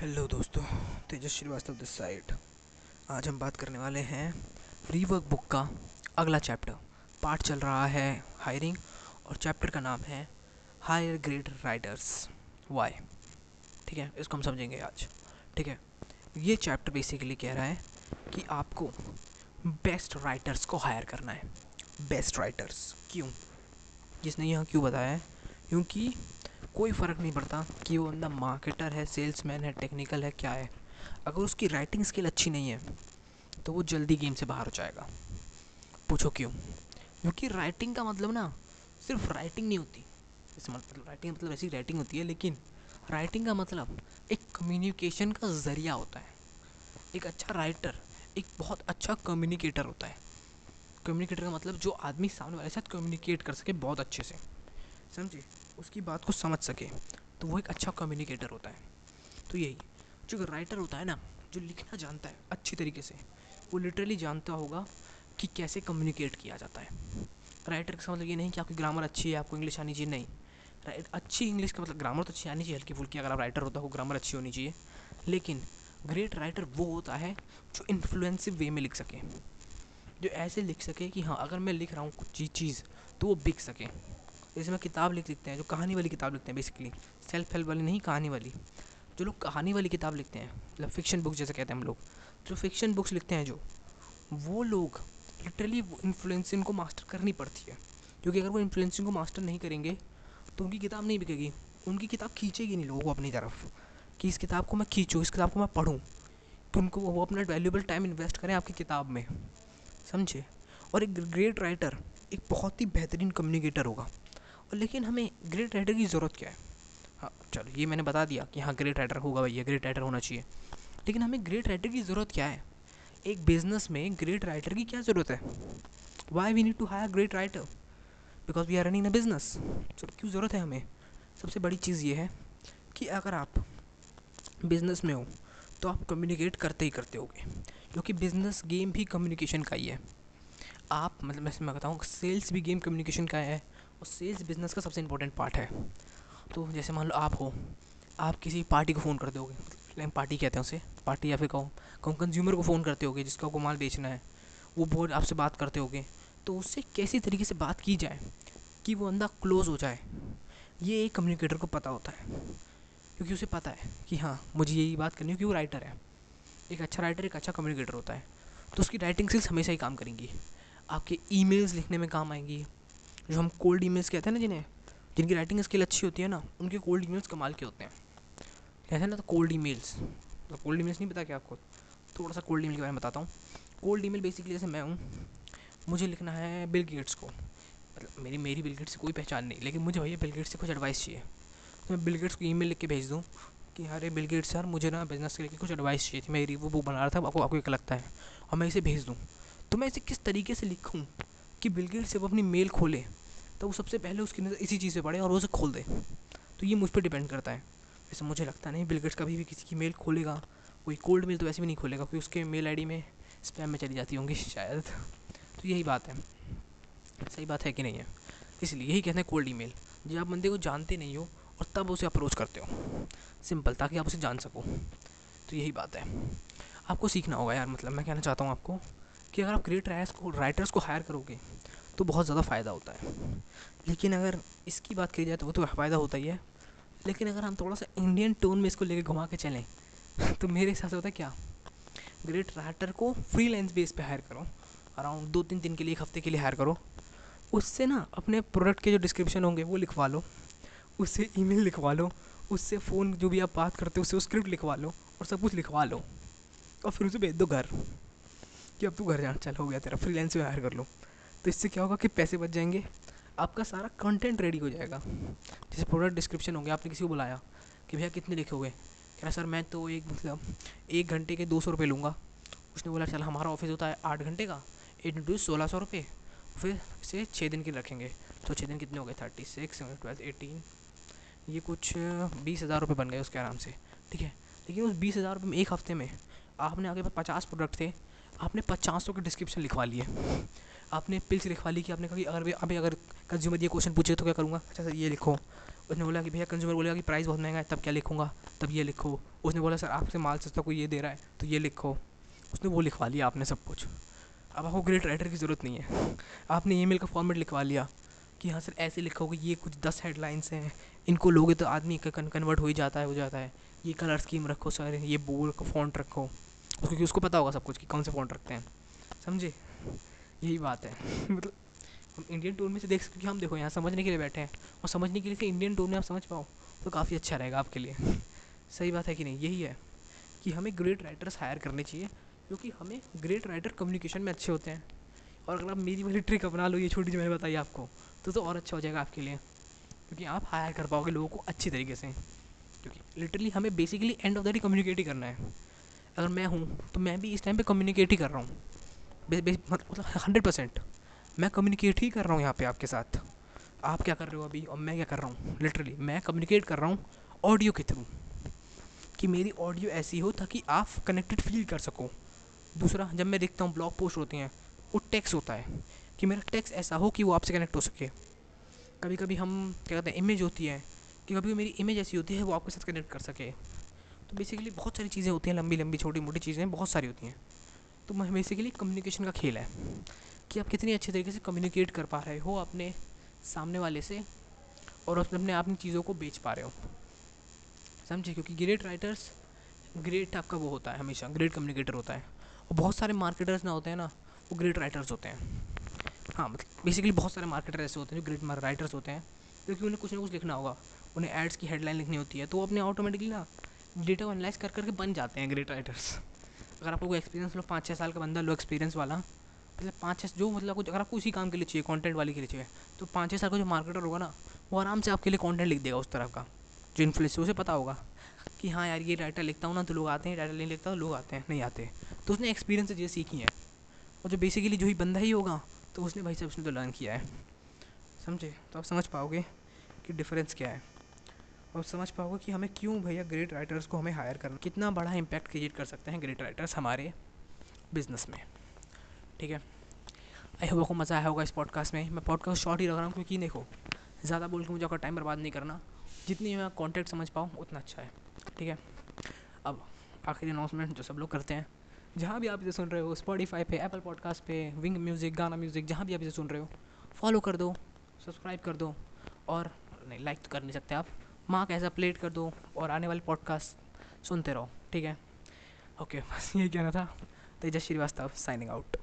Hello दोस्तों, तेजस Srivastava this side आज हम बात करने वाले हैं फ्री वर्क बुक का अगला चैप्टर पार्ट चल रहा है हायरिंग और चैप्टर का नाम है हायर ग्रेड राइटर्स वाई ठीक है, इसको हम समझेंगे आज. ठीक है, ये चैप्टर बेसिकली कह रहा है कि आपको बेस्ट राइटर्स को हायर करना है. बेस्ट राइटर्स क्यों? जिसने यहाँ क्यों बताया है? क्योंकि कोई फ़र्क नहीं पड़ता कि वो बंदा मार्केटर है सेल्समैन है टेक्निकल है, क्या है। अगर उसकी राइटिंग स्किल अच्छी नहीं है तो वो जल्दी गेम से बाहर हो जाएगा। पूछो क्यों? क्योंकि राइटिंग का मतलब ना, सिर्फ़ राइटिंग नहीं होती। मतलब राइटिंग मतलब ऐसी राइटिंग होती है, लेकिन राइटिंग का मतलब एक कम्युनिकेशन का ज़रिया होता है। एक अच्छा राइटर एक बहुत अच्छा कम्युनिकेटर होता है। कम्युनिकेटर का मतलब जो आदमी सामने वाले साथ कम्युनिकेट कर सके बहुत अच्छे से। समझे? उसकी बात को समझ सके तो वो एक अच्छा कम्युनिकेटर होता है। तो यही, जो राइटर होता है ना, जो लिखना जानता है, अच्छी तरीके से, वो लिटरली जानता होगा कि कैसे कम्युनिकेट किया जाता है। राइटर का मतलब ये नहीं कि आपकी ग्रामर अच्छी है, आपको इंग्लिश आनी चाहिए, नहीं। अच्छी इंग्लिश का मतलब ग्रामर तो अच्छी आनी चाहिए, हल्की फुल्की अगर आप राइटर होता हो ग्रामर अच्छी होनी चाहिए। लेकिन ग्रेट राइटर वो होता है जो इन्फ्लुएंसिव वे में लिख सके। जो ऐसे लिख सके कि हाँ अगर मैं लिख रहा हूँ कुछ चीज़ तो वो बिक सके। जैसे मैं किताब लिख लिखते हैं, जो कहानी वाली किताब लिखते हैं बेसिकली सेल्फ हेल्प वाली नहीं, कहानी वाली। जो लोग कहानी वाली किताब लिखते हैं मतलब फिक्शन बुक्स जैसे कहते हैं हम लोग, जो फिक्शन बुक्स लिखते हैं जो, वो लोग लिटरली इन्फ्लुएंसिंग को मास्टर करनी पड़ती है। क्योंकि अगर वो इन्फ्लुएंसिंग को मास्टर नहीं करेंगे तो उनकी किताब नहीं बिकेगी। उनकी किताब खींचेगी नहीं लोगों को अपनी तरफ़, कि इस किताब को मैं खींचूँ, इस किताब को मैं पढ़ूँ, कि उनको वो अपना वैल्यूबल टाइम इन्वेस्ट करें आपकी किताब में। समझे? और एक ग्रेट राइटर एक बहुत ही बेहतरीन कम्युनिकेटर होगा। लेकिन हमें ग्रेट राइडर की ज़रूरत क्या है? हाँ चलो, ये मैंने बता दिया कि हाँ ग्रेट राइडर होगा भैया ग्रेट राइडर होना चाहिए। लेकिन हमें ग्रेट राइटर की ज़रूरत क्या है? एक बिज़नेस में ग्रेट राइटर की क्या ज़रूरत है? Why we need to hire great writer because we are running a business sir क्यों ज़रूरत है हमें? सबसे बड़ी चीज़ ये है कि अगर आप बिज़नेस में हो तो आप कम्युनिकेट करते ही करते होगे। क्योंकि बिज़नेस गेम भी कम्युनिकेशन का ही है। आप मतलब मैं मैं बताऊँ सेल्स भी गेम कम्युनिकेशन का है। और सेल्स बिज़नेस का सबसे इम्पोर्टेंट पार्ट है। तो जैसे मान लो आप हो, आप किसी पार्टी को फ़ोन कर दोगे मतलब पार्टी कहते हैं उसे पार्टी या फिर कहो, कहूँ कंज्यूमर को फ़ोन करते होगे, जिसका को माल बेचना है, वो बहुत आपसे बात करते होगे तो उससे कैसी तरीके से बात की जाए कि वो बंदा क्लोज़ हो जाए, ये एक कम्युनिकेटर को पता होता है। क्योंकि उसे पता है कि हाँ मुझे यही बात करनी है क्योंकि वो राइटर है। एक अच्छा राइटर एक अच्छा कम्युनिकेटर होता है। तो उसकी राइटिंग स्किल्स हमेशा ही काम करेंगी। आपके ईमेल्स लिखने में काम आएँगी। जो हम कोल्ड ईमेल्स कहते हैं ना जिन्हें, जिनकी राइटिंग स्किल अच्छी होती है ना, उनके कोल्ड ईमेल्स कमाल के होते हैं। कहते हैं ना तो कोल्ड ईमेल्स तो कोल्ड ईमेल्स नहीं पता क्या आपको? थोड़ा सा कोल्ड ईमेल के बारे में बताता हूँ। कोल्ड ईमेल बेसिकली जैसे मैं हूँ, मुझे लिखना है बिल गेट्स को। मतलब मेरी मेरी बिल गेट्स से कोई पहचान नहीं, लेकिन मुझे भैया बिल गेट्स से कुछ एडवाइस चाहिए। तो मैं बिल गेट्स को ईमेल लिख के भेज दूँ कि, अरे बिल गेट्स सर मुझे ना बिज़नेस के लिए कुछ एडवाइस चाहिए थी। मेरी वो बुक बना रहा था, आपको आपको एक लगता है। और मैं इसे भेज दूँ। तो मैं इसे किस तरीके से लिखूँ? कि बिल गेट्स जब अपनी मेल खोले तो वो सबसे पहले उसकी नज़र इसी चीज़ से पड़े और वो उसे खोल दे। तो ये मुझ पर डिपेंड करता है। वैसे मुझे लगता नहीं बिलगेट्स कभी भी किसी की मेल खोलेगा, कोई कोल्ड मेल तो वैसे भी नहीं खोलेगा, क्योंकि उसके मेल आईडी में स्पैम में चली जाती होंगी शायद। तो यही बात है। सही बात है कि नहीं है? इसलिए यही कहते हैं कोल्ड ईमेल। जब आप बंदे को जानते नहीं हो और तब उसे अप्रोच करते हो। सिंपल, ताकि आप उसे जान सको। तो यही बात है। आपको सीखना होगा यार मतलब मैं कहना चाहता हूँ आपको कि अगर आप ग्रेट राइटर्स को राइटर्स को हायर करोगे तो बहुत ज़्यादा फ़ायदा होता है। लेकिन अगर इसकी बात की जाए तो वो तो फ़ायदा होता ही है। लेकिन अगर हम थोड़ा सा इंडियन टोन में इसको लेके घुमा के चलें तो मेरे हिसाब से होता है क्या? ग्रेट राइटर को फ्री लेंस बेस पे हायर करो। अराउंड दो तीन दिन के लिए, एक हफ़्ते के लिए हायर करो। उससे ना अपने प्रोडक्ट के जो डिस्क्रिप्शन होंगे, वो लिखवा लो। उससे ईमेल लिखवा लो। उससे फ़ोन जो भी आप बात करते हो, उससे स्क्रिप्ट लिखवा लो और सब कुछ लिखवा लो। और फिर उसे भेज दो घर। कि अब तू घर जाना चल हो गया, तेरा फ्रीलांस में हायर कर लो। तो इससे क्या होगा कि पैसे बच जाएँगे, आपका सारा कंटेंट रेडी हो जाएगा। जैसे प्रोडक्ट डिस्क्रिप्शन हो गया, आपने किसी को बुलाया कि भैया कितने लिखोगे? कह रहा, सर, मैं तो एक मतलब एक घंटे के दो सौ रुपये लूँगा। उसने बोला, चल, हमारा ऑफ़िस होता है आठ घंटे का एट इंटू सोलह सौ रुपये। फिर इसे छः दिन के रखेंगे। तो छः दिन कितने हो गए? थर्टी सिक्स ट्वेल्थ एटीन ये कुछ बीस हज़ार रुपये बन गए उसके आराम से, ठीक है? लेकिन उस बीस हज़ार रुपये में एक हफ़्ते में आपने आगे पचास प्रोडक्ट थे आपने पचासों के डिस्क्रिप्शन लिखवा लिए आपने पिल्स लिखवा ली कि आपने कहा कि अगर अभी अगर कंज्यूमर ये क्वेश्चन पूछे तो क्या करूँगा? अच्छा सर, ये लिखो। उसने बोला कि भैया कंज्यूमर बोलेगा कि प्राइस बहुत महँगा है, तब क्या लिखूँगा? तब ये लिखो। उसने बोला, सर, आपसे माल सस्ता कोई ये दे रहा है तो ये लिखो। उसने वो लिखवा लिया आपने सब कुछ। अब आपको ग्रेट राइटर की ज़रूरत नहीं है। आपने ईमेल का फॉर्मेट लिखवा लिया कि हाँ सर, ऐसे लिखोगे ये कुछ दस हेडलाइंस हैं, इनको लोगे तो आदमी कन्वर्ट हो ही जाता है, हो जाता है। ये कलर स्कीम रखो सर, ये बोर्ड का फ़ॉन्ट रखो। क्योंकि उसको पता होगा सब कुछ कि कौन से फ़ॉन्ट रखते हैं। समझे? यही बात है। मतलब हम इंडियन टूर में से देख सकते हैं कि हम देखो, यहाँ समझने के लिए बैठे हैं। और समझने के लिए इंडियन टूर में आप समझ पाओ तो काफ़ी अच्छा रहेगा आपके लिए। सही बात है कि नहीं? यही है कि हमें ग्रेट राइटर्स हायर करने चाहिए, क्योंकि हमें ग्रेट राइटर कम्युनिकेशन में अच्छे होते हैं। और अगर आप मेरी वाली ट्रिक अपना लो, ये छोटी जो मैंने बताई आपको तो तो और अच्छा हो जाएगा आपके लिए। क्योंकि आप हायर कर पाओगे लोगों को अच्छी तरीके से। क्योंकि लिटरली हमें basically end of the day communicate ही करना है। अगर मैं हूँ तो मैं भी इस टाइम पे कम्युनिकेट ही कर रहा हूँ। मतलब हंड्रेड परसेंट मैं कम्युनिकेट ही कर रहा हूँ यहाँ पे आपके साथ। आप क्या कर रहे हो अभी? और मैं क्या कर रहा हूँ? लिटरली मैं कम्युनिकेट कर रहा हूँ ऑडियो के थ्रू कि मेरी ऑडियो ऐसी हो ताकि आप कनेक्टेड फील कर सको। दूसरा, जब मैं देखता हूँ ब्लॉग पोस्ट होते हैं, वो टेक्स होता है कि मेरा टेक्स ऐसा हो कि वो आपसे कनेक्ट हो सके। कभी कभी हम, क्या कहते हैं इमेज होती है कि कभी मेरी इमेज ऐसी होती है, वो आपके साथ कनेक्ट कर सके। तो बेसिकली बहुत सारी चीज़ें होती हैं, लंबी लंबी, छोटी, मोटी चीज़ें, बहुत सारी होती हैं। तो मैं बेसिकली कम्युनिकेशन का खेल है कि आप कितनी अच्छे तरीके से कम्युनिकेट कर पा रहे हो अपने सामने वाले से और अपने अपनी चीज़ों को बेच पा रहे हो। समझे? क्योंकि ग्रेट राइटर्स ग्रेट आपका वो होता है हमेशा ग्रेट कम्युनिकेटर होता है। और बहुत सारे मार्केटर्स ना होते हैं ना, वो ग्रेट राइटर्स होते हैं। हाँ मतलब बेसिकली बहुत सारे मार्केटर ऐसे होते हैं जो ग्रेट राइटर्स होते हैं क्योंकि उन्हें कुछ ना कुछ लिखना होगा। उन्हें एड्स की हेडलाइन लिखनी होती है तो वो अपने ऑटोमेटिकली ना डेटा को एनालाइज कर करके बन जाते हैं ग्रेट राइटर्स अगर आपको कोई एक्सपीरियंस लो पाँच छः साल का बंदा लो एक्सपीरियंस वाला मतलब पाँच छः जो मतलब कुछ, अगर आपको उसी काम के लिए चाहिए कंटेंट वाले के लिए चाहिए तो पाँच छः साल का जो मार्केटर होगा ना, वो आराम से आपके लिए कंटेंट लिख देगा उस तरह का, जो इन्फ्लुएंस उसे पता होगा कि हाँ यार, ये राइटर लिखता हूँ ना तो लोग आते हैं राइटर नहीं लिखता तो लोग आते हैं, नहीं आते तो उसने एक्सपीरियंस चीज़ें सीखी हैं। और जो बेसिकली जो ही बंदा ही होगा तो उसने भाई साहब, उसने तो लर्न किया है। समझे? तो आप समझ पाओगे कि डिफरेंस क्या है। और समझ पाओगे कि हमें क्यों भैया ग्रेट राइटर्स को हमें हायर करना कितना बड़ा इम्पैक्ट क्रिएट कर सकते हैं ग्रेट राइटर्स हमारे बिज़नेस में। ठीक है? आई होप को मज़ा आया होगा इस पॉडकास्ट में। मैं पॉडकास्ट शॉर्ट ही रख रहा हूँ क्योंकि देखो, ज़्यादा बोल के मुझे आपका टाइम बर्बाद नहीं करना। जितनी मैं कॉन्टेक्ट समझ पाऊँ, उतना अच्छा है। ठीक है? अब आखिरी अनाउंसमेंट जो सब लोग करते हैं। जहाँ भी आप इसे सुन रहे हो स्पॉटीफाई पे एप्पल पॉडकास्ट पे विंग म्यूज़िक गाना म्यूज़िक जहाँ भी आप इसे सुन रहे हो फॉलो कर दो सब्सक्राइब कर दो। और नहीं लाइक तो कर नहीं सकते आप। मार्क ऐसा प्लेट कर दो और आने वाले पॉडकास्ट सुनते रहो, ठीक है? ओके बस यही कहना था। तेजस श्रीवास्तव साइनिंग आउट